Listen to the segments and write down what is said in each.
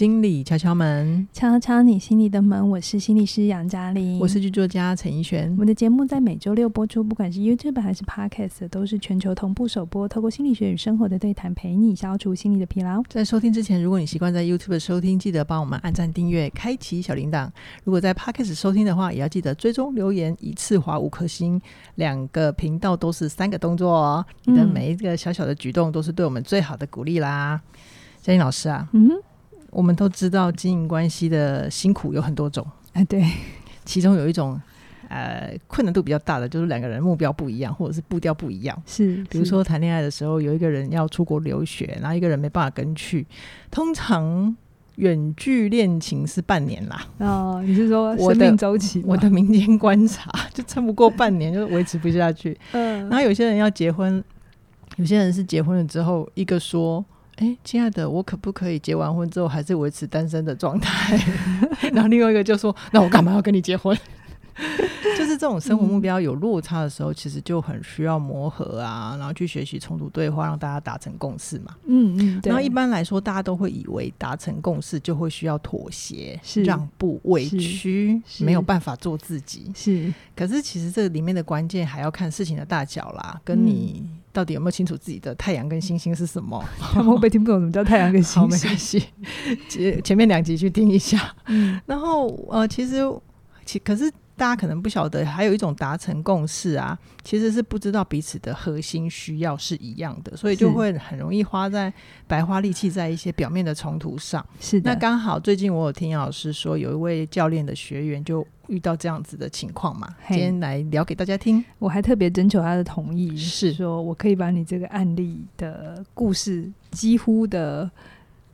心理敲敲门，敲敲你心里的门。我是心理师杨嘉玲，我是剧作家陈奕璇。我们的节目在每周六播出，不管是 YouTube 还是 Podcast，都是全球同步首播。透过心理学与生活的对谈，陪你消除心理的疲劳。在收听之前，如果你习惯在 YouTube 收听，记得帮我们按赞、订阅、开启小铃铛。如果在 Podcast 收听的话，也要记得追踪留言，一次划五颗星。两个频道都是三个动作哦，你的每一个小小的举动都是对我们最好的鼓励啦。嘉玲老师啊，嗯哼。我们都知道经营关系的辛苦有很多种，哎，对，其中有一种呃困难度比较大的，就是两个人目标不一样，或者是步调不一样。是，比如说谈恋爱的时候，有一个人要出国留学，然后一个人没办法跟去。通常远距恋情是半年啦。哦，你是说生命周期？我的民间观察就撑不过半年，就维持不下去。嗯，然后有些人要结婚，有些人是结婚了之后，一个说。哎，亲爱的，我可不可以结完婚之后还是维持单身的状态？然后另外一个就说：“那我干嘛要跟你结婚？” 就是这种生活目标有落差的时候，其实就很需要磨合啊，然后去学习冲突对话，让大家达成共识嘛。嗯嗯。然后一般来说，大家都会以为达成共识就会需要妥协、让步、委屈，没有办法做自己。是。可是其实这里面的关键还要看事情的大小啦，跟你。到底有没有清楚自己的太阳跟星星是什么？他们会不会听不懂什么叫太阳跟星星？没关系，前前面两集去听一下。嗯，然后呃，其实其可是。大家可能不晓得，还有一种达成共识啊，其实是不知道彼此的核心需要是一样的，所以就会很容易花在白花力气在一些表面的冲突上。是的，那刚好最近我有听老师说，有一位教练的学员就遇到这样子的情况嘛，今天来聊给大家听。我还特别征求他的同意，是说我可以把你这个案例的故事几乎的。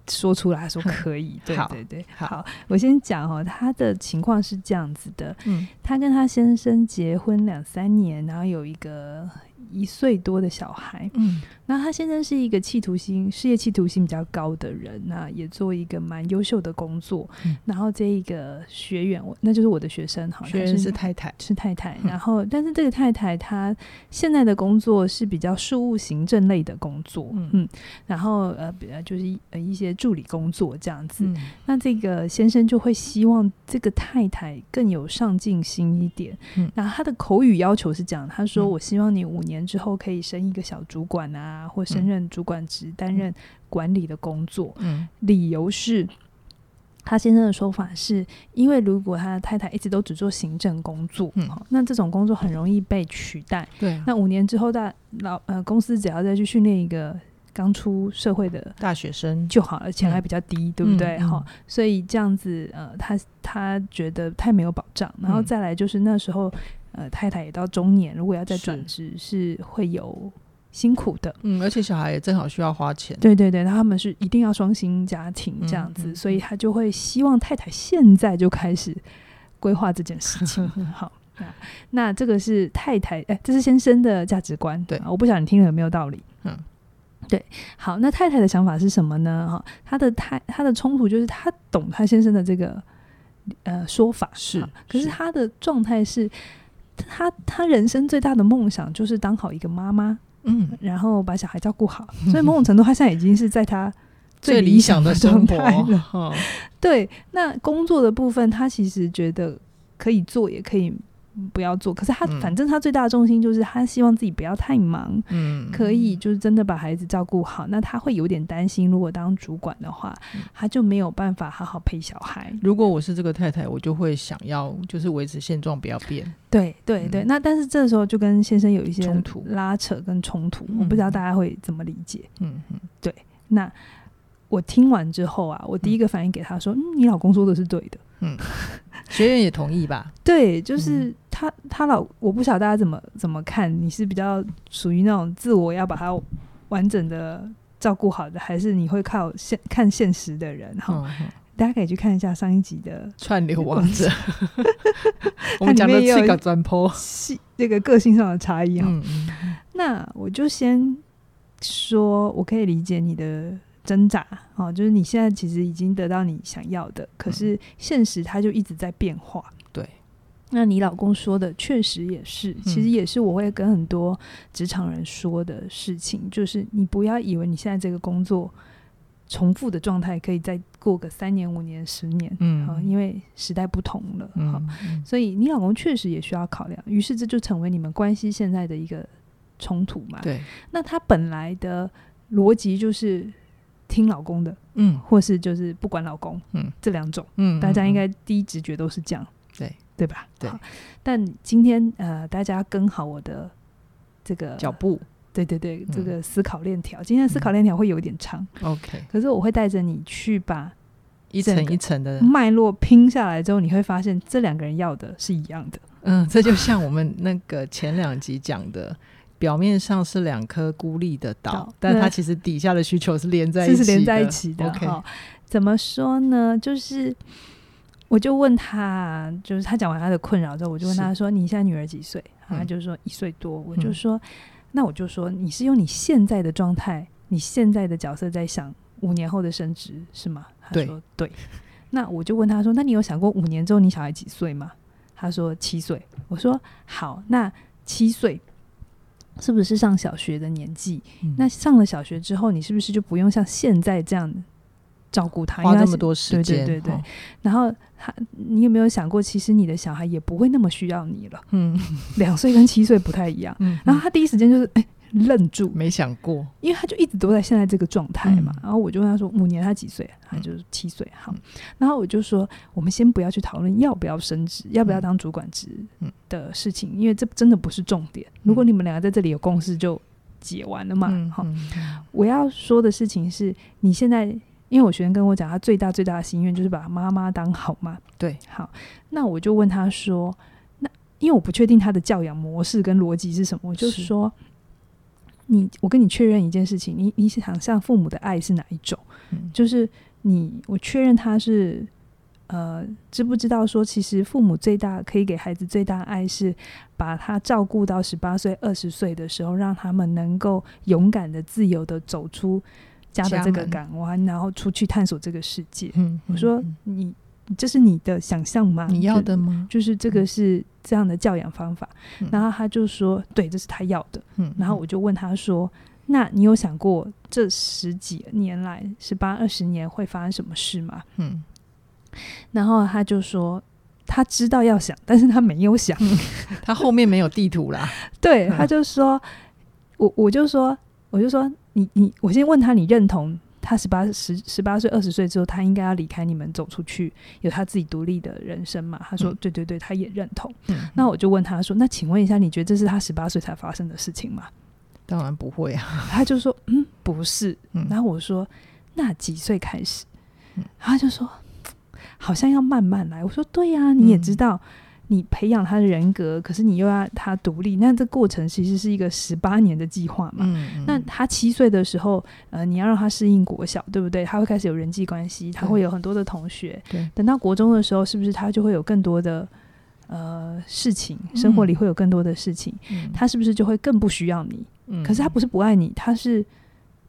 说出来说 可以，对对对，好，好，我先讲哦，他的情况是这样子的，嗯，他跟他先生结婚两三年，然后有一个。一岁多的小孩，嗯，那他先生是一个企图心、事业企图心比较高的人，那也做一个蛮优秀的工作。嗯、然后这一个学员，我那就是我的学生好，学员是太太，是太太。然后，但是这个太太她现在的工作是比较事务行政类的工作，嗯，嗯。然后呃，比较就是呃一些助理工作这样子。嗯、那这个先生就会希望这个太太更有上进心一点。嗯，那他的口语要求是这样，他说：“我希望你五年。”之后可以升一个小主管啊，或升任主管职，担任管理的工作。嗯，理由是他先生的说法是，因为如果他的太太一直都只做行政工作，嗯，那这种工作很容易被取代。对，那五年之后，大老呃公司只要再去训练一个刚出社会的大学生就好了，钱还比较低，嗯、对不对？哈、嗯嗯，所以这样子呃，他他觉得太没有保障。然后再来就是那时候。呃，太太也到中年，如果要再转职，是会有辛苦的。嗯，而且小孩也正好需要花钱。对对对，他们是一定要双薪家庭这样子，嗯嗯、所以他就会希望太太现在就开始规划这件事情。好，那那这个是太太，哎、欸，这是先生的价值观。对，我不晓得你听了有没有道理。嗯，对。好，那太太的想法是什么呢？哈，他的太他的冲突就是他懂他先生的这个呃说法是，可是他的状态是。他他人生最大的梦想就是当好一个妈妈，嗯，然后把小孩照顾好，所以某种程度他现在已经是在他 最理想的状态了。哦、对，那工作的部分他其实觉得可以做，也可以。不要做，可是他反正他最大的重心就是他希望自己不要太忙，嗯，可以就是真的把孩子照顾好。那他会有点担心，如果当主管的话，他就没有办法好好陪小孩。如果我是这个太太，我就会想要就是维持现状，不要变。对对对，那但是这时候就跟先生有一些冲突、拉扯跟冲突，我不知道大家会怎么理解。嗯嗯，对。那我听完之后啊，我第一个反应给他说：“嗯，你老公说的是对的。”嗯，学员也同意吧？对，就是。他他老我不晓得大家怎么怎么看，你是比较属于那种自我要把它完整的照顾好的，还是你会靠现看现实的人哈？嗯、大家可以去看一下上一集的串流王者，我们讲的这个转播这个个性上的差异嗯、那我就先说，我可以理解你的挣扎哦，就是你现在其实已经得到你想要的，可是现实它就一直在变化。对那你老公说的确实也是，其实也是我会跟很多职场人说的事情，嗯、就是你不要以为你现在这个工作重复的状态可以再过个三年、五年、十年，嗯、呃，因为时代不同了，哈、嗯，所以你老公确实也需要考量。于是这就成为你们关系现在的一个冲突嘛。对，那他本来的逻辑就是听老公的，嗯，或是就是不管老公，嗯，这两种，嗯，大家应该第一直觉都是这样，对，对吧？对。但今天呃，大家跟好我的这个脚步。对对对，这个思考链条，今天的思考链条会有一点长。OK，可是我会带着你去把一层一层的脉络拼下来之后，你会发现这两个人要的是一样的。嗯，这就像我们那个前两集讲的，表面上是两颗孤立的岛，但它其实底下的需求是连在一起的，是连在一起的。OK，怎么说呢？就是我就问他，就是他讲完他的困扰之后，我就问他说：“你现在女儿几岁？”他就说一岁多。我就说。那我就说，你是用你现在的状态，你现在的角色在想五年后的升职是吗？他说对，对。那我就问他说，那你有想过五年之后你小孩几岁吗？他说七岁。我说好，那七岁是不是上小学的年纪？嗯。那上了小学之后，你是不是就不用像现在这样照顾他，花那么多时间？对对对对。哦。然后他，你有没有想过，其实你的小孩也不会那么需要你了？嗯，两岁跟七岁不太一样。嗯，然后他第一时间就是哎愣住，没想过，因为他就一直都在现在这个状态嘛。然后我就问他说：“五年他几岁？”他就是七岁。好，然后我就说：“我们先不要去讨论要不要升职，要不要当主管职的事情，因为这真的不是重点。如果你们两个在这里有共识，就解完了嘛。好，我要说的事情是你现在。”因为我学生跟我讲，他最大最大的心愿就是把妈妈当好嘛。对，好，那我就问他说：“那因为我不确定他的教养模式跟逻辑是什么，我就是说，你我跟你确认一件事情，你你想象父母的爱是哪一种？嗯，就是你我确认他是呃知不知道说，其实父母最大可以给孩子最大爱是把他照顾到十八岁、二十岁的时候，让他们能够勇敢的、自由的走出。”家的这个港湾，然后出去探索这个世界。嗯，我说你，这是你的想象吗？你要的吗？就，就是这个是这样的教养方法。嗯。然后他就说，对，这是他要的。嗯。然后我就问他说，那你有想过这十几年来，十八二十年会发生什么事吗？嗯。然后他就说，他知道要想，但是他没有想，他后面没有地图啦。对，他就说，我我就说，我就说。你你，我先问他，你认同他十八十十八岁二十岁之后，他应该要离开你们，走出去，有他自己独立的人生嘛？他说，对对对，他也认同。嗯，那我就问他说，那请问一下，你觉得这是他十八岁才发生的事情吗？当然不会啊。他就说，嗯，不是。然后我说，那几岁开始？他就说，好像要慢慢来。我说，对呀，你也知道。你培养他的人格，可是你又要他独立，那这过程其实是一个十八年的计划嘛。嗯嗯。那他七岁的时候，呃，你要让他适应国小，对不对？他会开始有人际关系，他会有很多的同学。对。等到国中的时候，是不是他就会有更多的呃事情？生活里会有更多的事情，嗯，他是不是就会更不需要你？嗯。可是他不是不爱你，他是。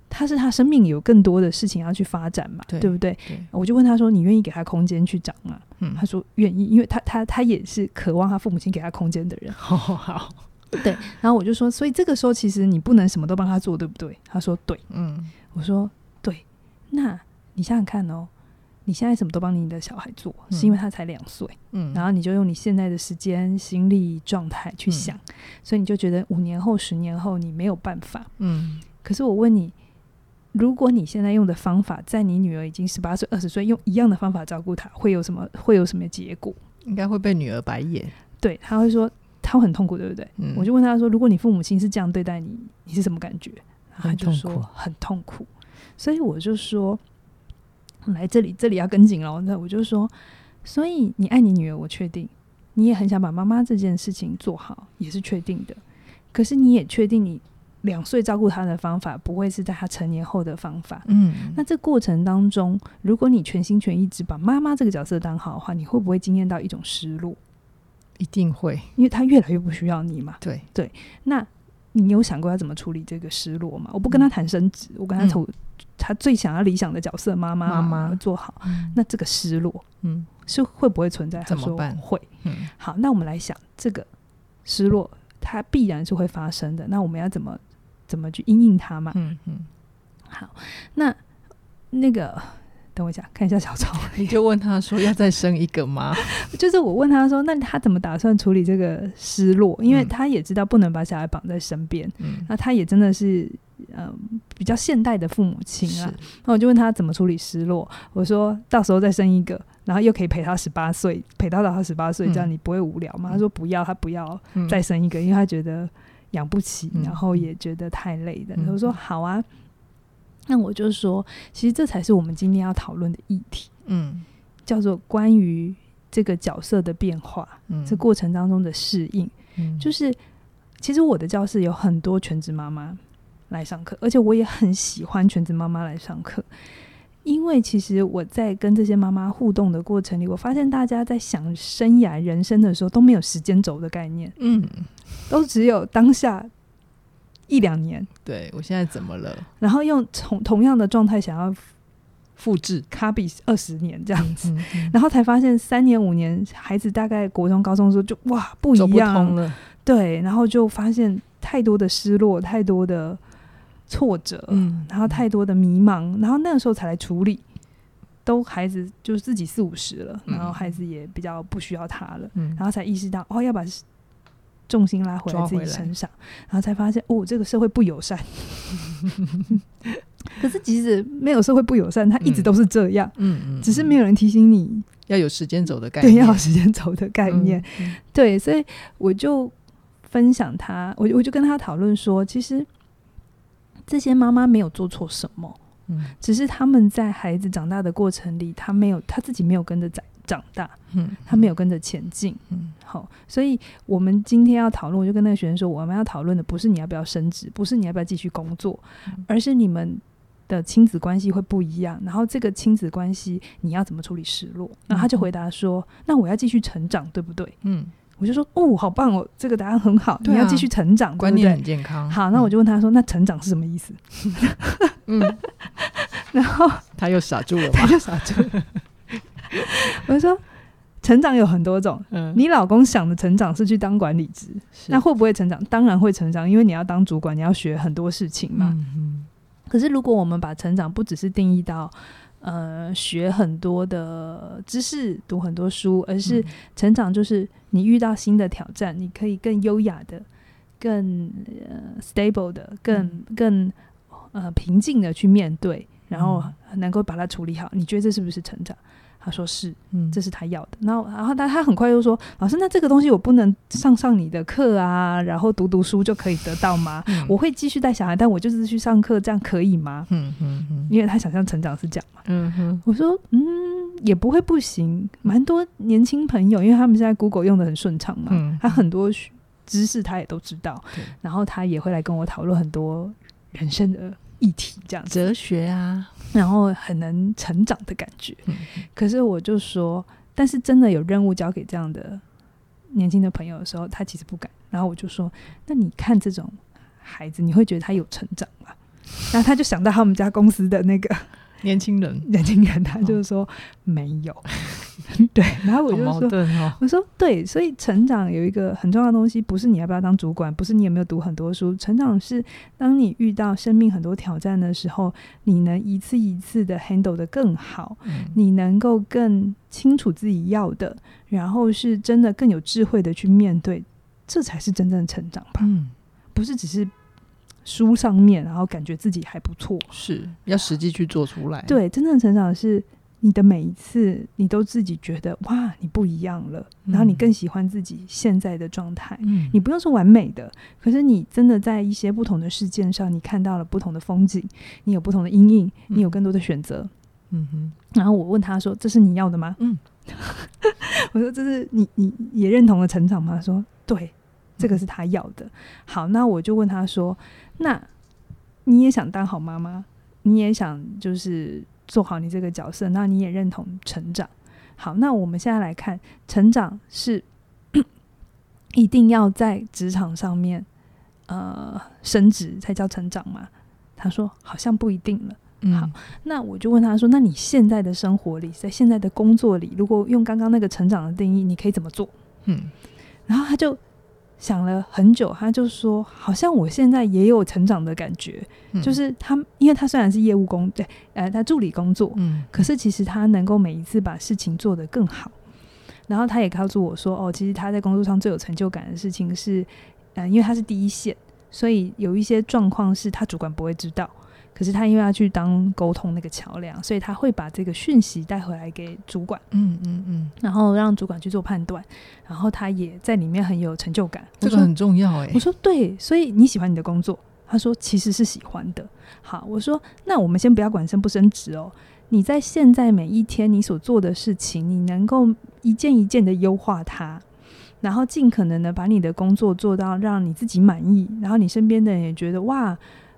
他是他生命有更多的事情要去发展嘛，对，对不对，对？我就问他说：“你愿意给他空间去长吗？”嗯，他说愿意，因为他他他也是渴望他父母亲给他空间的人。好，好好，对。然后我就说，所以这个时候其实你不能什么都帮他做，对不对？他说对。嗯，我说对。那你想想看哦，你现在什么都帮你的小孩做，是因为他才两岁。嗯，然后你就用你现在的时间、心力、状态去想，嗯，所以你就觉得五年后、十年后你没有办法。嗯，可是我问你。如果你现在用的方法，在你女儿已经十八岁、二十岁，用一样的方法照顾她，会有什么？会有什么结果？应该会被女儿白眼。对，她会说她会很痛苦，对不对？嗯。我就问她说：“如果你父母亲是这样对待你，你是什么感觉？”她就说：“很痛苦。”所以我就说：“来这里，这里要跟紧了。”那我就说：“所以你爱你女儿，我确定，你也很想把妈妈这件事情做好，也是确定的。可是你也确定你。”两岁照顾他的方法不会是在他成年后的方法。嗯，那这过程当中，如果你全心全意只把妈妈这个角色当好的话，你会不会经验到一种失落？一定会，因为他越来越不需要你嘛。对对，那你有想过要怎么处理这个失落吗？我不跟他谈升职，我跟他从、嗯、他最想要理想的角色妈妈妈妈做好、嗯。那这个失落，嗯，是会不会存在？怎么办？会。嗯，好，那我们来想这个失落，它必然是会发生的。那我们要怎么？怎么去应应他嘛？嗯嗯，好，那那个。等我一下，看一下小超。你就问他说要再生一个吗？就是我问他说，那他怎么打算处理这个失落？因为他也知道不能把小孩绑在身边。嗯，那他也真的是嗯、呃、比较现代的父母亲啊。那我就问他怎么处理失落？我说到时候再生一个，然后又可以陪他十八岁，陪他到他十八岁，这样你不会无聊吗？嗯、他说不要，他不要再生一个，嗯、因为他觉得养不起，然后也觉得太累的。嗯、我说好啊。那我就说，其实这才是我们今天要讨论的议题，嗯，叫做关于这个角色的变化，嗯，这过程当中的适应，嗯，就是其实我的教室有很多全职妈妈来上课，而且我也很喜欢全职妈妈来上课，因为其实我在跟这些妈妈互动的过程里，我发现大家在想生涯人生的时候都没有时间轴的概念，嗯，都只有当下。一两年，对，我现在怎么了？然后用同同样的状态想要复制卡比二十年这样子，嗯嗯、然后才发现三年五年，孩子大概国中高中的时候就哇不一样不了，对，然后就发现太多的失落，太多的挫折，嗯，然后太多的迷茫，然后那个时候才来处理，都孩子就是自己四五十了，然后孩子也比较不需要他了，嗯、然后才意识到哦要把。重心拉回来自己身上，然后才发现哦，这个社会不友善。可是即使没有社会不友善，他一直都是这样。嗯嗯，只是没有人提醒你要有时间轴的概念，对，要有时间轴的概念。对，所以我就分享他，我我就跟他讨论说，其实这些妈妈没有做错什么，嗯，只是他们在孩子长大的过程里，他没有他自己没有跟着长长大，嗯，他没有跟着前进，嗯。好，所以我们今天要讨论，我就跟那个学生说，我们要讨论的不是你要不要升职，不是你要不要继续工作，嗯、而是你们的亲子关系会不一样。然后这个亲子关系你要怎么处理失落？然后他就回答说：“嗯、那我要继续成长，对不对？”嗯，我就说：“哦，好棒哦，这个答案很好，啊、你要继续成长？观念很健康。”好，那我就问他说：“嗯、那成长是什么意思？”嗯，然后他又傻住了，他又傻住了。我就说。成长有很多种，嗯，你老公想的成长是去当管理职，那会不会成长？当然会成长，因为你要当主管，你要学很多事情嘛。嗯嗯，可是如果我们把成长不只是定义到，呃，学很多的知识、读很多书，而是成长就是你遇到新的挑战，你可以更优雅的、更呃 stable 的、更、嗯、更呃平静的去面对，然后能够把它处理好。你觉得这是不是成长？他说是，嗯，这是他要的。然后，然后他他很快又说：“老师，那这个东西我不能上上你的课啊，然后读读书就可以得到吗？嗯、我会继续带小孩，但我就是去上课，这样可以吗？”嗯嗯嗯，因为他想象成长是这样嘛。嗯哼，我说嗯，也不会不行。蛮多年轻朋友，因为他们现在 Google 用的很顺畅嘛，嗯、他很多知识他也都知道，然后他也会来跟我讨论很多人生的。议题这样哲学啊，然后很能成长的感觉。嗯、可是我就说，但是真的有任务交给这样的年轻的朋友的时候，他其实不敢。然后我就说，那你看这种孩子，你会觉得他有成长吗？然后他就想到他们家公司的那个。年轻人，年轻人，他就是说、哦、没有，对，然后我就说，哦、我说对，所以成长有一个很重要的东西，不是你要不要当主管，不是你有没有读很多书，成长是当你遇到生命很多挑战的时候，你能一次一次的 handle 的更好，嗯、你能够更清楚自己要的，然后是真的更有智慧的去面对，这才是真正的成长吧，嗯，不是只是。书上面，然后感觉自己还不错，是要实际去做出来。对，真正的成长是你的每一次，你都自己觉得哇，你不一样了，嗯、然后你更喜欢自己现在的状态。嗯，你不用是完美的，可是你真的在一些不同的事件上，你看到了不同的风景，你有不同的阴影，你有更多的选择。嗯哼。然后我问他说：“这是你要的吗？”嗯。我说：“这是你你也认同的成长吗？”他说：“对。”这个是他要的。好，那我就问他说：“那你也想当好妈妈？你也想就是做好你这个角色？那你也认同成长？好，那我们现在来看，成长是 一定要在职场上面呃升职才叫成长吗？”他说：“好像不一定了。”嗯，好，那我就问他说：“那你现在的生活里，在现在的工作里，如果用刚刚那个成长的定义，你可以怎么做？”嗯，然后他就。想了很久，他就说，好像我现在也有成长的感觉，嗯、就是他，因为他虽然是业务工，对，呃，他助理工作，嗯，可是其实他能够每一次把事情做得更好。然后他也告诉我说，哦，其实他在工作上最有成就感的事情是，呃，因为他是第一线，所以有一些状况是他主管不会知道。可是他因为要去当沟通那个桥梁，所以他会把这个讯息带回来给主管，嗯嗯嗯，然后让主管去做判断，然后他也在里面很有成就感。这个很重要哎。我说对，所以你喜欢你的工作？他说其实是喜欢的。好，我说那我们先不要管升不升职哦，你在现在每一天你所做的事情，你能够一件一件的优化它，然后尽可能的把你的工作做到让你自己满意，然后你身边的人也觉得哇。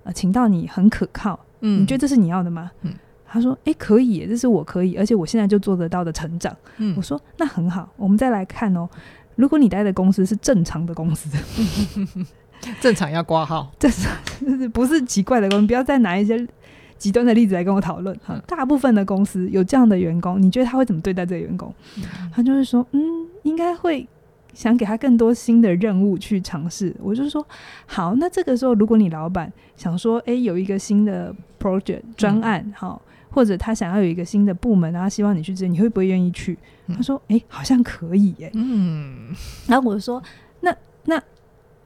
呃，请到你很可靠，嗯，你觉得这是你要的吗？嗯，他说，哎、欸，可以，这是我可以，而且我现在就做得到的成长。嗯，我说那很好，我们再来看哦，如果你待的公司是正常的公司，正常要挂号，正常不是奇怪的公司，不要再拿一些极端的例子来跟我讨论。哈、嗯，大部分的公司有这样的员工，你觉得他会怎么对待这个员工？嗯、他就会说，嗯，应该会。想给他更多新的任务去尝试，我就说好。那这个时候，如果你老板想说，哎，有一个新的 project 专案，好、嗯，或者他想要有一个新的部门，然后希望你去接，你会不会愿意去？嗯、他说，哎，好像可以，耶。嗯。然后我就说，那那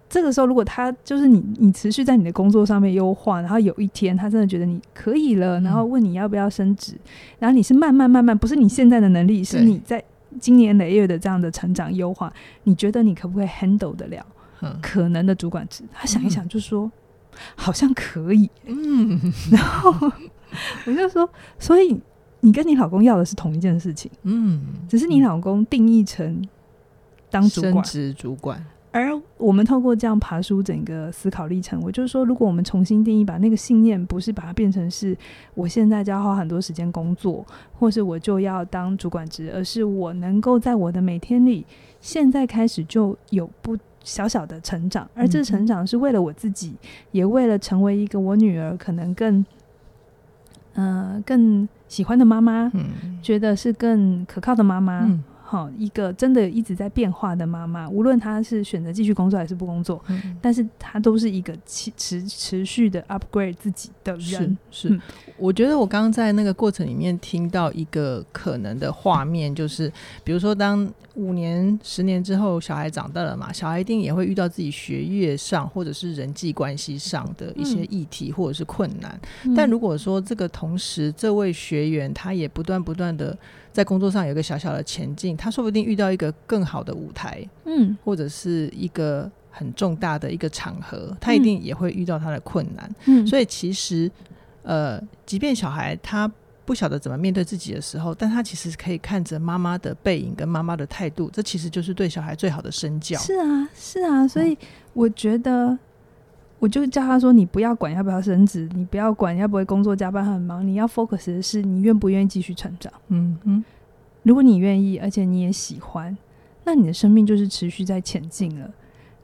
这个时候，如果他就是你，你持续在你的工作上面优化，然后有一天他真的觉得你可以了，然后问你要不要升职，然后你是慢慢慢慢，不是你现在的能力，是你在。经年累月的这样的成长优化，你觉得你可不可以 handle 得了？可能的主管职，他想一想就说，嗯、好像可以。嗯，然后我就说，所以你跟你老公要的是同一件事情，嗯，只是你老公定义成当主管，升职主管。而我们透过这样爬书整个思考历程，我就是说，如果我们重新定义，把那个信念不是把它变成是我现在就要花很多时间工作，或是我就要当主管职，而是我能够在我的每天里，现在开始就有不小小的成长，而这成长是为了我自己，也为了成为一个我女儿可能更，呃，更喜欢的妈妈，嗯，觉得是更可靠的妈妈。嗯好，一个真的一直在变化的妈妈，无论她是选择继续工作还是不工作，嗯、但是她都是一个持持持续的 upgrade 自己的人。是，是、嗯，我觉得我刚刚在那个过程里面听到一个可能的画面，就是比如说，当五年、十年之后，小孩长大了嘛，小孩一定也会遇到自己学业上或者是人际关系上的一些议题或者是困难。嗯、但如果说这个同时，这位学员他也不断不断的。在工作上有一个小小的前进，他说不定遇到一个更好的舞台，嗯，或者是一个很重大的一个场合，他一定也会遇到他的困难，嗯，所以其实，呃，即便小孩他不晓得怎么面对自己的时候，但他其实可以看着妈妈的背影跟妈妈的态度，这其实就是对小孩最好的身教。是啊，是啊，所以我觉得。我就叫他说：“你不要管要不要升职，你不要管要不会工作加班很忙，你要 focus 的是你愿不愿意继续成长。嗯嗯，如果你愿意，而且你也喜欢，那你的生命就是持续在前进了。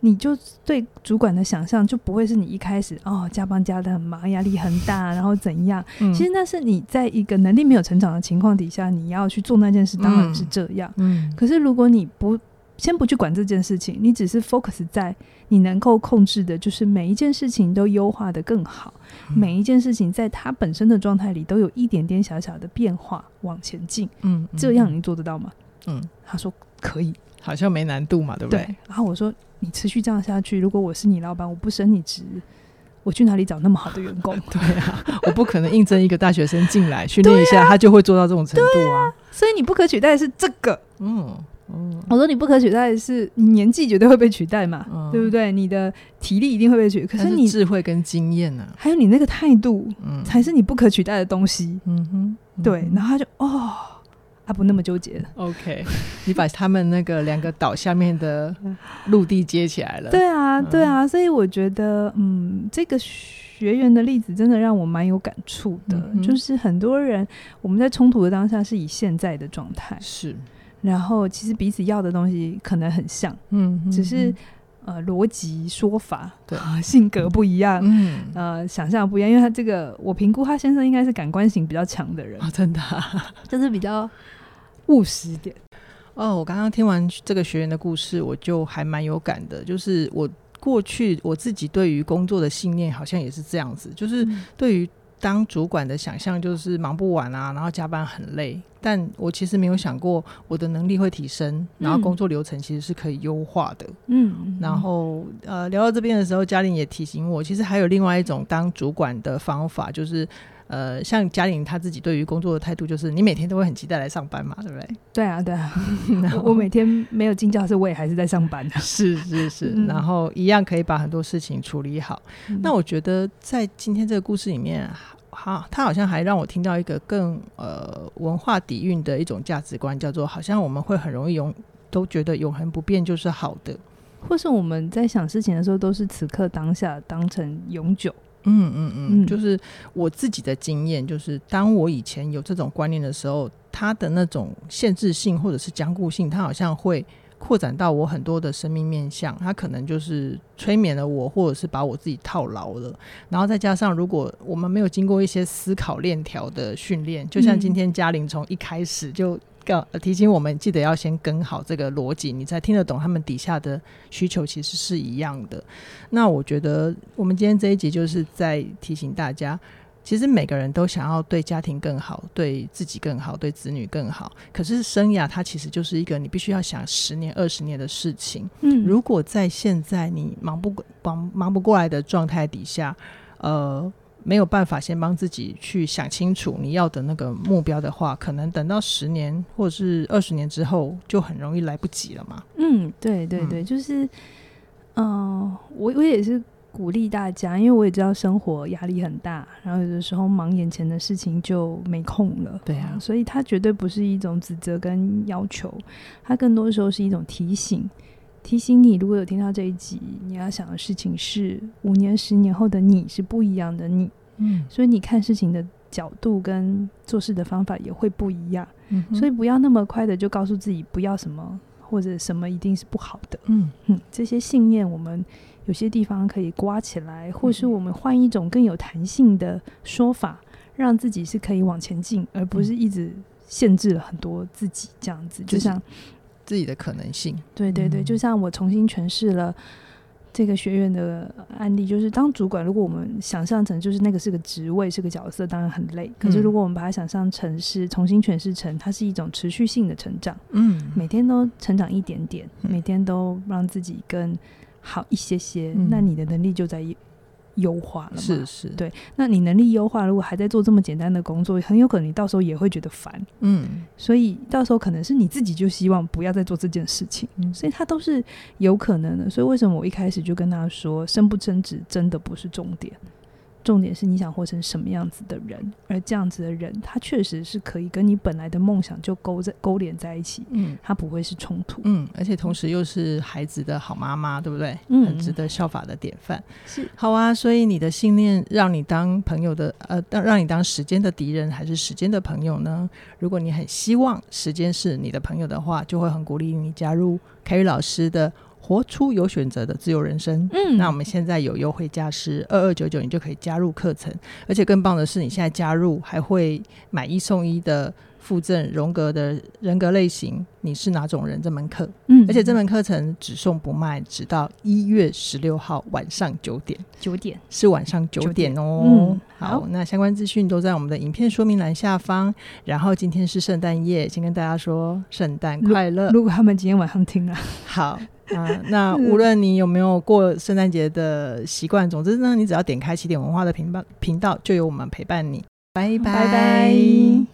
你就对主管的想象就不会是你一开始哦加班加的很忙，压力很大，然后怎样？嗯、其实那是你在一个能力没有成长的情况底下，你要去做那件事，当然是这样。嗯，可是如果你不先不去管这件事情，你只是 focus 在。”你能够控制的，就是每一件事情都优化的更好，嗯、每一件事情在它本身的状态里都有一点点小小的变化往前进。嗯，这样你做得到吗？嗯，他说可以，好像没难度嘛，对不对？对。然后我说，你持续这样下去，如果我是你老板，我不升你职，我去哪里找那么好的员工？对啊，我不可能应征一个大学生进来训练一下，他就会做到这种程度啊。啊所以你不可取代的是这个。嗯。嗯、我说你不可取代的是你年纪绝对会被取代嘛，嗯、对不对？你的体力一定会被取代，可是你是智慧跟经验呢、啊？还有你那个态度，嗯，才是你不可取代的东西。嗯哼，嗯对。然后他就哦，他不那么纠结了。OK，你把他们那个两个岛下面的陆地接起来了。对啊，对啊。所以我觉得，嗯，这个学员的例子真的让我蛮有感触的。嗯、就是很多人我们在冲突的当下是以现在的状态是。然后其实彼此要的东西可能很像，嗯，只是呃逻辑说法对 性格不一样，嗯呃想象不一样，因为他这个我评估他先生应该是感官型比较强的人，真的，就是比较务实一点。哦，我刚刚听完这个学员的故事，我就还蛮有感的。就是我过去我自己对于工作的信念，好像也是这样子，就是对于当主管的想象，就是忙不完啊，然后加班很累。但我其实没有想过，我的能力会提升，然后工作流程其实是可以优化的。嗯，然后呃，聊到这边的时候，嘉玲也提醒我，其实还有另外一种当主管的方法，就是。呃，像嘉玲她自己对于工作的态度，就是你每天都会很期待来上班嘛，对不对？对啊，对啊。我每天没有进教室，我也还是在上班的。是是是，嗯、然后一样可以把很多事情处理好。嗯、那我觉得在今天这个故事里面，好，他好像还让我听到一个更呃文化底蕴的一种价值观，叫做好像我们会很容易永都觉得永恒不变就是好的，或是我们在想事情的时候都是此刻当下当成永久。嗯嗯嗯，就是我自己的经验，就是当我以前有这种观念的时候，它的那种限制性或者是僵固性，它好像会扩展到我很多的生命面向，它可能就是催眠了我，或者是把我自己套牢了。然后再加上，如果我们没有经过一些思考链条的训练，就像今天嘉玲从一开始就。提醒我们，记得要先跟好这个逻辑，你才听得懂他们底下的需求，其实是一样的。那我觉得，我们今天这一集就是在提醒大家，其实每个人都想要对家庭更好，对自己更好，对子女更好。可是生涯它其实就是一个你必须要想十年、二十年的事情。嗯，如果在现在你忙不忙忙不过来的状态底下，呃。没有办法先帮自己去想清楚你要的那个目标的话，可能等到十年或者是二十年之后，就很容易来不及了嘛。嗯，对对对，嗯、就是，嗯、呃，我我也是鼓励大家，因为我也知道生活压力很大，然后有的时候忙眼前的事情就没空了。对啊，所以它绝对不是一种指责跟要求，它更多的时候是一种提醒，提醒你，如果有听到这一集，你要想的事情是五年、十年后的你是不一样的你。嗯，所以你看事情的角度跟做事的方法也会不一样。嗯，所以不要那么快的就告诉自己不要什么或者什么一定是不好的。嗯嗯，这些信念我们有些地方可以刮起来，或是我们换一种更有弹性的说法，让自己是可以往前进，而不是一直限制了很多自己这样子。就像自己的可能性。对对对，就像我重新诠释了。这个学院的案例就是，当主管，如果我们想象成就是那个是个职位，是个角色，当然很累。可是如果我们把它想象成是重新诠释成，它是一种持续性的成长，嗯，每天都成长一点点，每天都让自己更好一些些，那你的能力就在。优化了嘛？是是，对。那你能力优化，如果还在做这么简单的工作，很有可能你到时候也会觉得烦。嗯，所以到时候可能是你自己就希望不要再做这件事情。嗯，所以它都是有可能的。所以为什么我一开始就跟他说，升不升职真的不是重点。重点是你想活成什么样子的人，而这样子的人，他确实是可以跟你本来的梦想就勾在勾连在一起，嗯，他不会是冲突，嗯，而且同时又是孩子的好妈妈，对不对？嗯，很值得效法的典范，是好啊。所以你的信念让你当朋友的，呃，让让你当时间的敌人还是时间的朋友呢？如果你很希望时间是你的朋友的话，就会很鼓励你加入凯宇老师的。活出有选择的自由人生。嗯，那我们现在有优惠价是二二九九，你就可以加入课程。而且更棒的是，你现在加入还会买一送一的附赠荣格的人格类型，你是哪种人？这门课，嗯，而且这门课程只送不卖，直到一月十六号晚上九点。九点是晚上九点哦。嗯，好，那相关资讯都在我们的影片说明栏下方。然后今天是圣诞夜，先跟大家说圣诞快乐。如果他们今天晚上听了，好。啊，那无论你有没有过圣诞节的习惯，总之呢，你只要点开起点文化的频道，频道就有我们陪伴你。拜拜。拜拜。